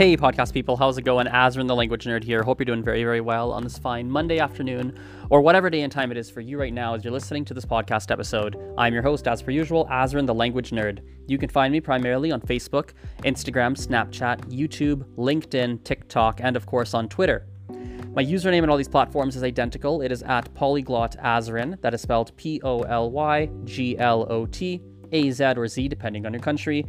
Hey, podcast people, how's it going? Azren, the language nerd here. Hope you're doing very, very well on this fine Monday afternoon or whatever day and time it is for you right now as you're listening to this podcast episode. I'm your host, as per usual, Azren, the language nerd. You can find me primarily on Facebook, Instagram, Snapchat, YouTube, LinkedIn, TikTok, and of course on Twitter. My username on all these platforms is identical. It is at polyglot Azren. That is spelled P O L Y G L O T A Z or Z, depending on your country.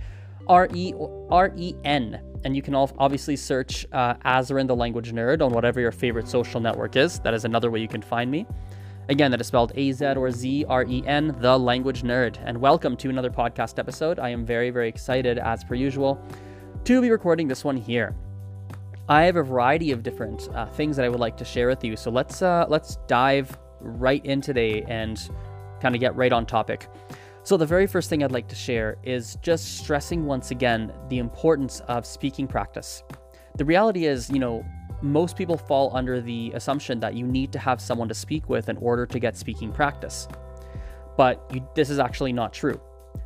R E R E N and you can obviously search uh, Azren the Language Nerd on whatever your favorite social network is. That is another way you can find me. Again, that is spelled A Z or Z R E N, the Language Nerd. And welcome to another podcast episode. I am very, very excited, as per usual, to be recording this one here. I have a variety of different uh, things that I would like to share with you. So let's uh, let's dive right in today and kind of get right on topic. So, the very first thing I'd like to share is just stressing once again the importance of speaking practice. The reality is, you know, most people fall under the assumption that you need to have someone to speak with in order to get speaking practice. But you, this is actually not true.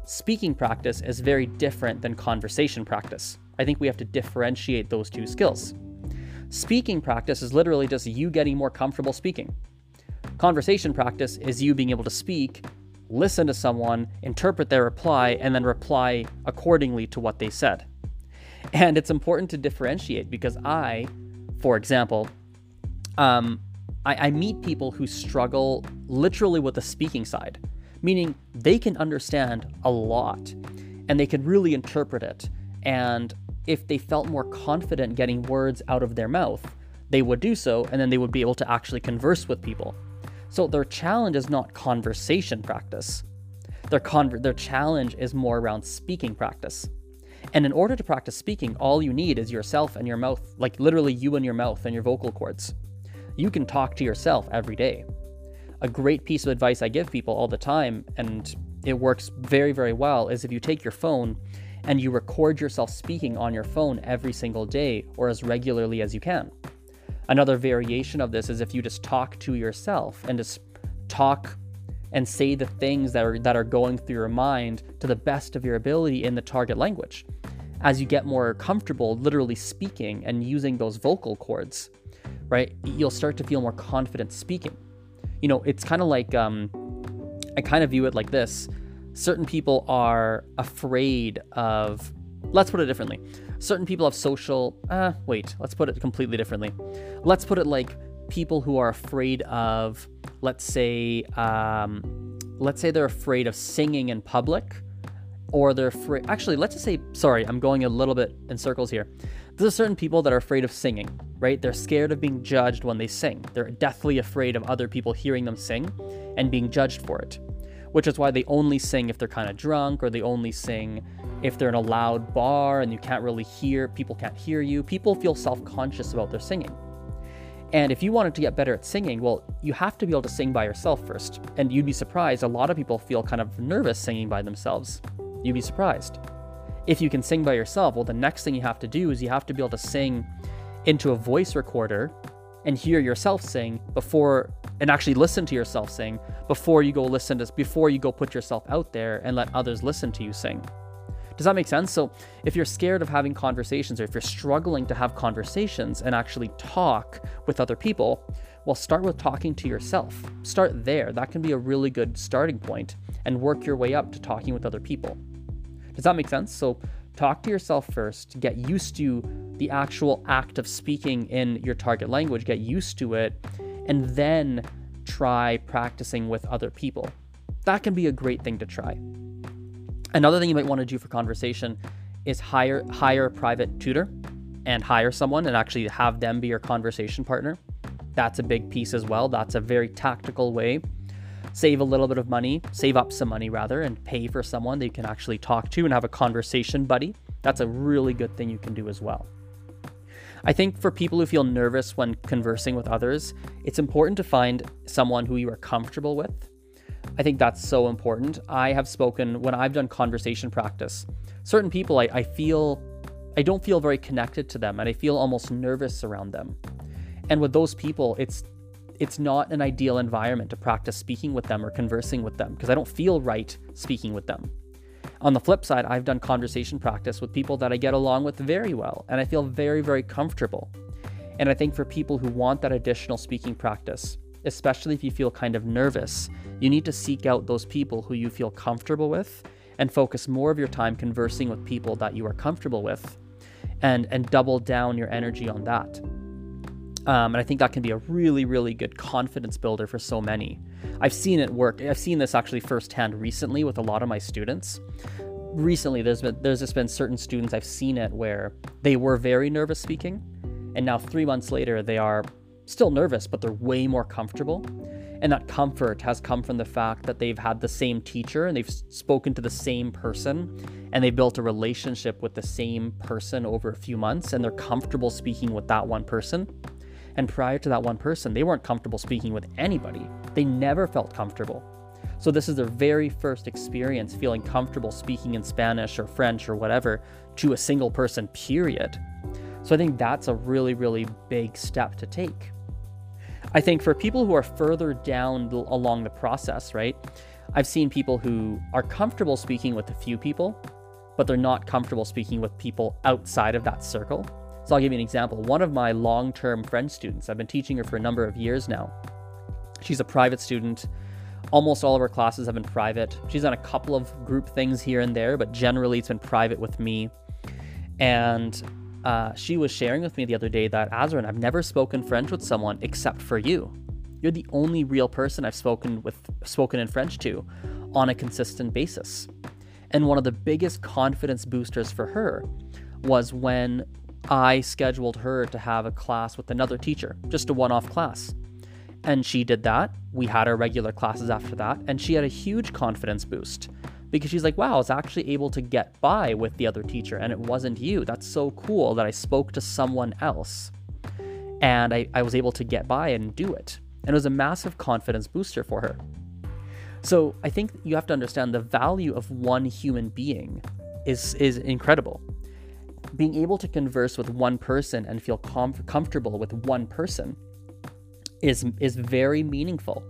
Speaking practice is very different than conversation practice. I think we have to differentiate those two skills. Speaking practice is literally just you getting more comfortable speaking. Conversation practice is you being able to speak listen to someone, interpret their reply, and then reply accordingly to what they said. And it's important to differentiate because I, for example, um, I, I meet people who struggle literally with the speaking side, meaning they can understand a lot and they can really interpret it. And if they felt more confident getting words out of their mouth, they would do so, and then they would be able to actually converse with people. So their challenge is not conversation practice. Their, con- their challenge is more around speaking practice. And in order to practice speaking, all you need is yourself and your mouth, like literally you and your mouth and your vocal cords. You can talk to yourself every day. A great piece of advice I give people all the time, and it works very, very well, is if you take your phone and you record yourself speaking on your phone every single day or as regularly as you can. Another variation of this is if you just talk to yourself and just talk and say the things that are that are going through your mind to the best of your ability in the target language. As you get more comfortable literally speaking and using those vocal cords, right? You'll start to feel more confident speaking. You know, it's kind of like um, I kind of view it like this. Certain people are afraid of let's put it differently. Certain people have social uh wait let's put it completely differently. Let's put it like people who are afraid of let's say um, let's say they're afraid of singing in public or they're afraid actually let's just say sorry i'm going a little bit in circles here. There's certain people that are afraid of singing right? They're scared of being judged when they sing. They're deathly afraid of other people hearing them sing and being judged for it which is why they only sing if they're kind of drunk or they only sing if they're in a loud bar and you can't really hear, people can't hear you, people feel self conscious about their singing. And if you wanted to get better at singing, well, you have to be able to sing by yourself first. And you'd be surprised, a lot of people feel kind of nervous singing by themselves. You'd be surprised. If you can sing by yourself, well, the next thing you have to do is you have to be able to sing into a voice recorder and hear yourself sing before and actually listen to yourself sing before you go listen to before you go put yourself out there and let others listen to you sing. Does that make sense? So, if you're scared of having conversations or if you're struggling to have conversations and actually talk with other people, well, start with talking to yourself. Start there. That can be a really good starting point and work your way up to talking with other people. Does that make sense? So, talk to yourself first, get used to the actual act of speaking in your target language, get used to it, and then try practicing with other people. That can be a great thing to try. Another thing you might want to do for conversation is hire hire a private tutor and hire someone and actually have them be your conversation partner. That's a big piece as well. That's a very tactical way. Save a little bit of money, save up some money rather, and pay for someone that you can actually talk to and have a conversation buddy. That's a really good thing you can do as well. I think for people who feel nervous when conversing with others, it's important to find someone who you are comfortable with I think that's so important. I have spoken when I've done conversation practice. Certain people, I, I feel, I don't feel very connected to them and I feel almost nervous around them. And with those people, it's it's not an ideal environment to practice speaking with them or conversing with them because I don't feel right speaking with them. On the flip side, I've done conversation practice with people that I get along with very well and I feel very, very comfortable. And I think for people who want that additional speaking practice, especially if you feel kind of nervous, you need to seek out those people who you feel comfortable with and focus more of your time conversing with people that you are comfortable with and and double down your energy on that. Um, and I think that can be a really, really good confidence builder for so many. I've seen it work. I've seen this actually firsthand recently with a lot of my students. Recently, there's been there's just been certain students I've seen it where they were very nervous speaking, and now three months later they are still nervous, but they're way more comfortable. And that comfort has come from the fact that they've had the same teacher and they've spoken to the same person and they built a relationship with the same person over a few months and they're comfortable speaking with that one person. And prior to that one person, they weren't comfortable speaking with anybody. They never felt comfortable. So, this is their very first experience feeling comfortable speaking in Spanish or French or whatever to a single person, period. So, I think that's a really, really big step to take. I think for people who are further down along the process, right? I've seen people who are comfortable speaking with a few people, but they're not comfortable speaking with people outside of that circle. So I'll give you an example. One of my long term French students, I've been teaching her for a number of years now. She's a private student. Almost all of her classes have been private. She's done a couple of group things here and there, but generally it's been private with me. And uh, she was sharing with me the other day that Azren, I've never spoken French with someone except for you. You're the only real person I've spoken with spoken in French to on a consistent basis. And one of the biggest confidence boosters for her was when I scheduled her to have a class with another teacher, just a one off class. And she did that. We had our regular classes after that, and she had a huge confidence boost because she's like, wow, I was actually able to get by with the other teacher and it wasn't you. That's so cool that I spoke to someone else and I, I was able to get by and do it. And it was a massive confidence booster for her. So I think you have to understand the value of one human being is, is incredible. Being able to converse with one person and feel com- comfortable with one person is, is very meaningful.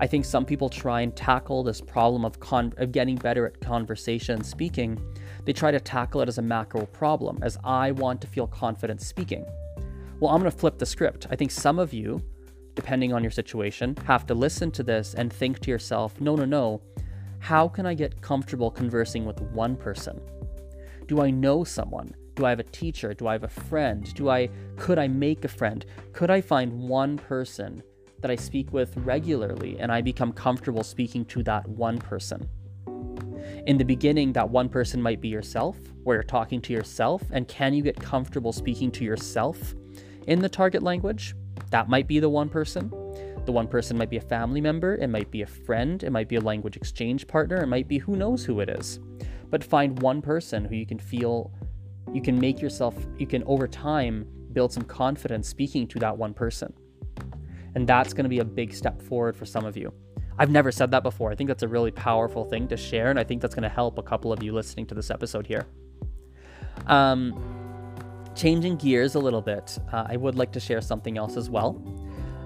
I think some people try and tackle this problem of, con- of getting better at conversation speaking. They try to tackle it as a macro problem, as I want to feel confident speaking. Well, I'm going to flip the script. I think some of you, depending on your situation, have to listen to this and think to yourself, no, no, no. How can I get comfortable conversing with one person? Do I know someone? Do I have a teacher? Do I have a friend? Do I could I make a friend? Could I find one person that I speak with regularly and I become comfortable speaking to that one person. In the beginning, that one person might be yourself, where you're talking to yourself, and can you get comfortable speaking to yourself in the target language? That might be the one person. The one person might be a family member, it might be a friend, it might be a language exchange partner, it might be who knows who it is. But find one person who you can feel, you can make yourself, you can over time build some confidence speaking to that one person. And that's going to be a big step forward for some of you. I've never said that before. I think that's a really powerful thing to share, and I think that's going to help a couple of you listening to this episode here. Um, changing gears a little bit, uh, I would like to share something else as well,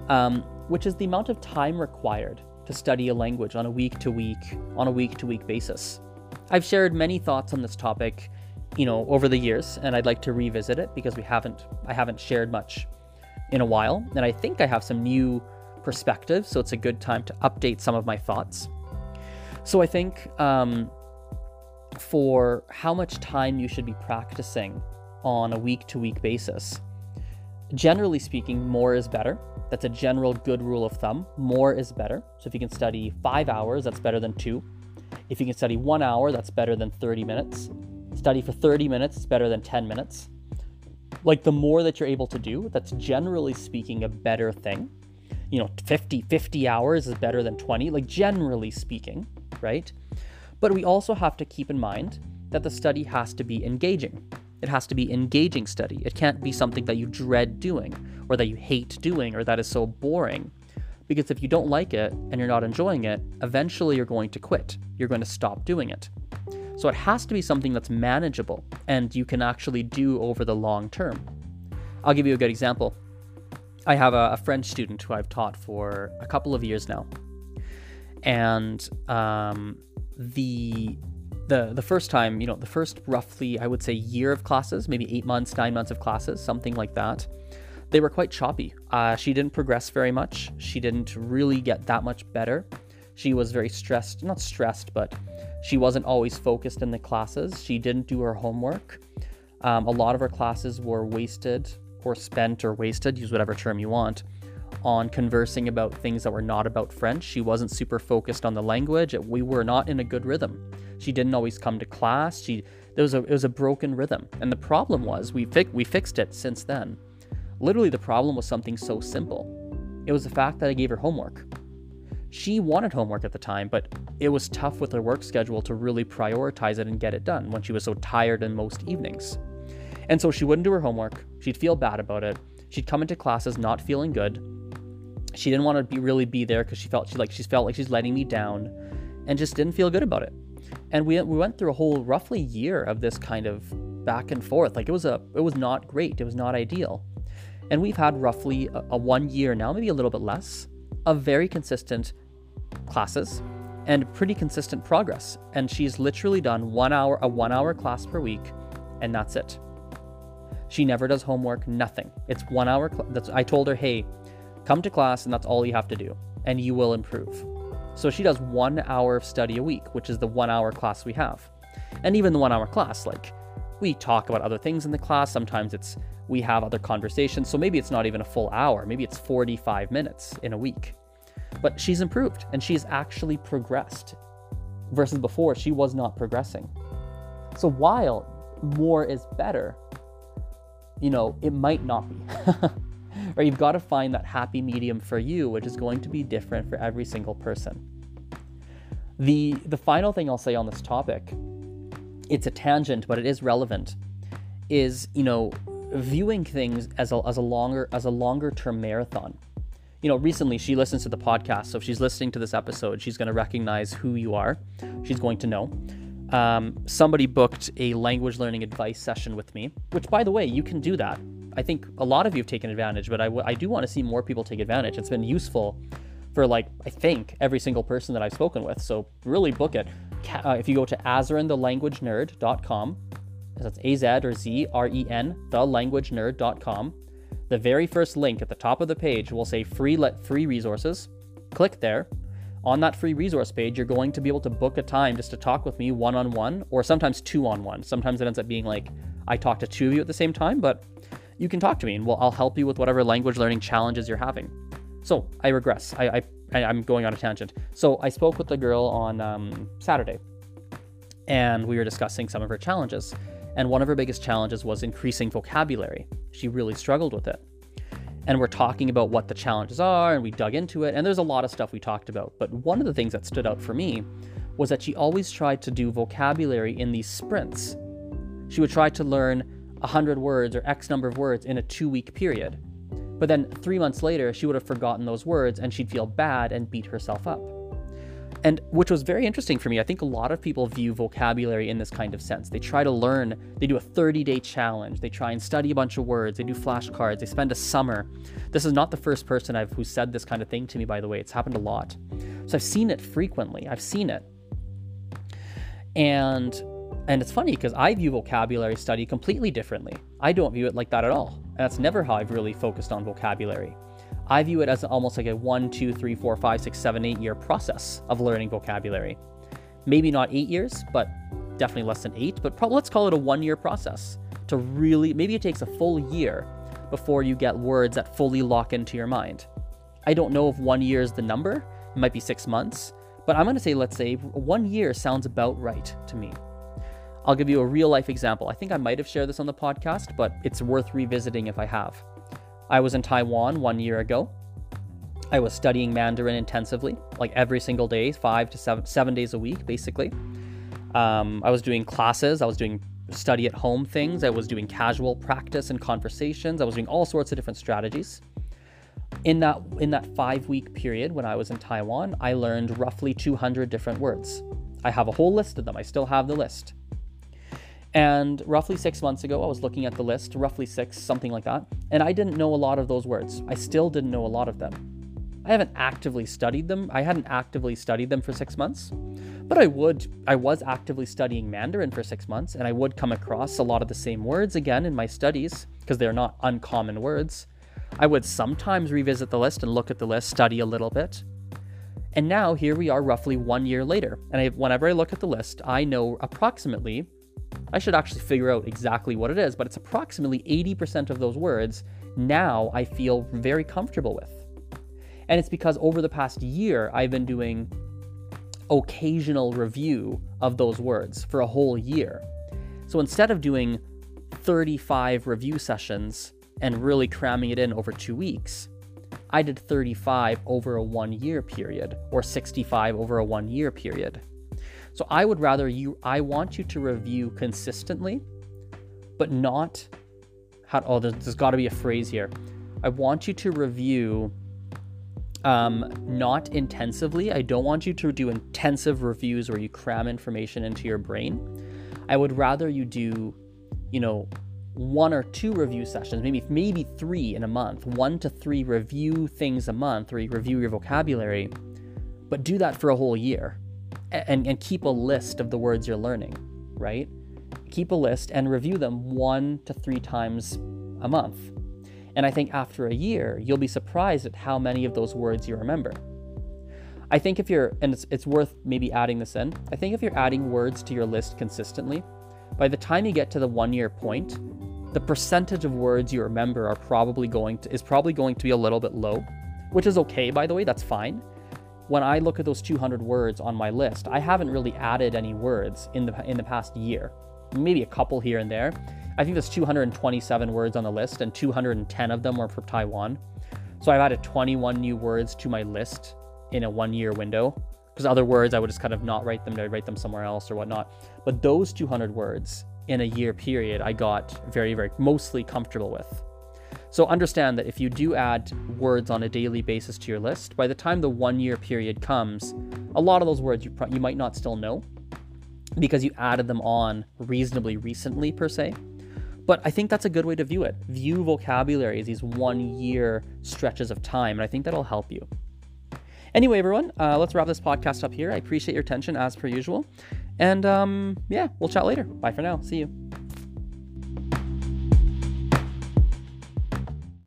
um, which is the amount of time required to study a language on a week to week on a week to week basis. I've shared many thoughts on this topic, you know, over the years, and I'd like to revisit it because we haven't I haven't shared much in a while, and I think I have some new perspectives, so it's a good time to update some of my thoughts. So I think um, for how much time you should be practicing on a week to week basis, generally speaking, more is better. That's a general good rule of thumb. More is better. So if you can study five hours, that's better than two. If you can study one hour, that's better than 30 minutes. Study for 30 minutes, it's better than 10 minutes like the more that you're able to do, that's generally speaking a better thing. You know, 50 50 hours is better than 20, like generally speaking, right? But we also have to keep in mind that the study has to be engaging. It has to be engaging study. It can't be something that you dread doing or that you hate doing or that is so boring. Because if you don't like it and you're not enjoying it, eventually you're going to quit. You're going to stop doing it. So it has to be something that's manageable and you can actually do over the long term. I'll give you a good example. I have a, a French student who I've taught for a couple of years now. And um, the the the first time, you know, the first roughly I would say year of classes, maybe eight months, nine months of classes, something like that. They were quite choppy. Uh, she didn't progress very much. She didn't really get that much better. She was very stressed, not stressed, but she wasn't always focused in the classes. She didn't do her homework. Um, a lot of her classes were wasted or spent or wasted, use whatever term you want, on conversing about things that were not about French. She wasn't super focused on the language. We were not in a good rhythm. She didn't always come to class. She there was a it was a broken rhythm. And the problem was we fi- we fixed it since then. Literally the problem was something so simple. It was the fact that I gave her homework. She wanted homework at the time, but it was tough with her work schedule to really prioritize it and get it done when she was so tired in most evenings. And so she wouldn't do her homework. She'd feel bad about it. She'd come into classes not feeling good she didn't want to be really be there because she felt she like she felt like she's letting me down and just didn't feel good about it and we, we went through a whole roughly year of this kind of back and forth like it was a it was not great it was not ideal and we've had roughly a, a one year now maybe a little bit less of very consistent classes and pretty consistent progress and she's literally done one hour a one hour class per week and that's it she never does homework nothing it's one hour cl- that's i told her hey Come to class, and that's all you have to do, and you will improve. So she does one hour of study a week, which is the one hour class we have. And even the one hour class, like we talk about other things in the class. Sometimes it's we have other conversations. So maybe it's not even a full hour, maybe it's 45 minutes in a week. But she's improved and she's actually progressed versus before, she was not progressing. So while more is better, you know, it might not be. or you've got to find that happy medium for you, which is going to be different for every single person. The, the final thing I'll say on this topic, it's a tangent, but it is relevant, is, you know, viewing things as a, as a longer as a longer term marathon. You know, recently she listens to the podcast, so if she's listening to this episode, she's going to recognize who you are. She's going to know. Um, somebody booked a language learning advice session with me, which, by the way, you can do that. I think a lot of you have taken advantage, but I, w- I do want to see more people take advantage. It's been useful for like I think every single person that I've spoken with. So really book it. Uh, if you go to azrenthelanguagenerd.com, that's A Z or Z R E N, thelanguagenerd.com. The very first link at the top of the page will say free let free resources. Click there. On that free resource page, you're going to be able to book a time just to talk with me one on one, or sometimes two on one. Sometimes it ends up being like I talk to two of you at the same time, but you can talk to me and well, I'll help you with whatever language learning challenges you're having. So I regress. I, I I'm going on a tangent. So I spoke with the girl on um, Saturday, and we were discussing some of her challenges. And one of her biggest challenges was increasing vocabulary. She really struggled with it. And we're talking about what the challenges are, and we dug into it. And there's a lot of stuff we talked about. But one of the things that stood out for me was that she always tried to do vocabulary in these sprints. She would try to learn 100 words or X number of words in a two week period. But then three months later, she would have forgotten those words and she'd feel bad and beat herself up. And which was very interesting for me. I think a lot of people view vocabulary in this kind of sense. They try to learn, they do a 30 day challenge, they try and study a bunch of words, they do flashcards, they spend a summer. This is not the first person I've who said this kind of thing to me, by the way. It's happened a lot. So I've seen it frequently. I've seen it. And and it's funny because I view vocabulary study completely differently. I don't view it like that at all. And that's never how I've really focused on vocabulary. I view it as almost like a one, two, three, four, five, six, seven, eight year process of learning vocabulary. Maybe not eight years, but definitely less than eight, but let's call it a one year process to really, maybe it takes a full year before you get words that fully lock into your mind. I don't know if one year is the number, it might be six months, but I'm to say, let's say one year sounds about right to me. I'll give you a real life example. I think I might have shared this on the podcast, but it's worth revisiting if I have. I was in Taiwan one year ago. I was studying Mandarin intensively, like every single day, five to seven, seven days a week, basically. Um, I was doing classes, I was doing study at home things, I was doing casual practice and conversations, I was doing all sorts of different strategies. In that in that five week period when I was in Taiwan, I learned roughly 200 different words. I have a whole list of them. I still have the list. And roughly six months ago, I was looking at the list, roughly six, something like that, and I didn't know a lot of those words. I still didn't know a lot of them. I haven't actively studied them. I hadn't actively studied them for six months, but I would. I was actively studying Mandarin for six months, and I would come across a lot of the same words again in my studies because they're not uncommon words. I would sometimes revisit the list and look at the list, study a little bit. And now here we are roughly one year later. And I, whenever I look at the list, I know approximately, I should actually figure out exactly what it is, but it's approximately 80% of those words now I feel very comfortable with. And it's because over the past year, I've been doing occasional review of those words for a whole year. So instead of doing 35 review sessions and really cramming it in over two weeks, I did 35 over a one year period or 65 over a one year period. So I would rather you, I want you to review consistently, but not how, oh, there's, there's got to be a phrase here. I want you to review um, not intensively. I don't want you to do intensive reviews where you cram information into your brain. I would rather you do, you know, one or two review sessions, maybe maybe three in a month, one to three review things a month, where you review your vocabulary, but do that for a whole year, and and keep a list of the words you're learning, right? Keep a list and review them one to three times a month. And I think after a year, you'll be surprised at how many of those words you remember. I think if you're, and it's, it's worth maybe adding this in, I think if you're adding words to your list consistently, by the time you get to the one year point, the percentage of words you remember are probably going to, is probably going to be a little bit low, which is okay, by the way, that's fine. When I look at those 200 words on my list, I haven't really added any words in the, in the past year, maybe a couple here and there. I think there's 227 words on the list, and 210 of them were from Taiwan. So I've added 21 new words to my list in a one year window. Because other words, I would just kind of not write them, I'd write them somewhere else or whatnot. But those 200 words in a year period, I got very, very mostly comfortable with. So understand that if you do add words on a daily basis to your list, by the time the one year period comes, a lot of those words you, pro- you might not still know because you added them on reasonably recently, per se. But I think that's a good way to view it. View vocabulary as these one year stretches of time, and I think that'll help you. Anyway, everyone, uh, let's wrap this podcast up here. I appreciate your attention as per usual. And um, yeah, we'll chat later. Bye for now. See you.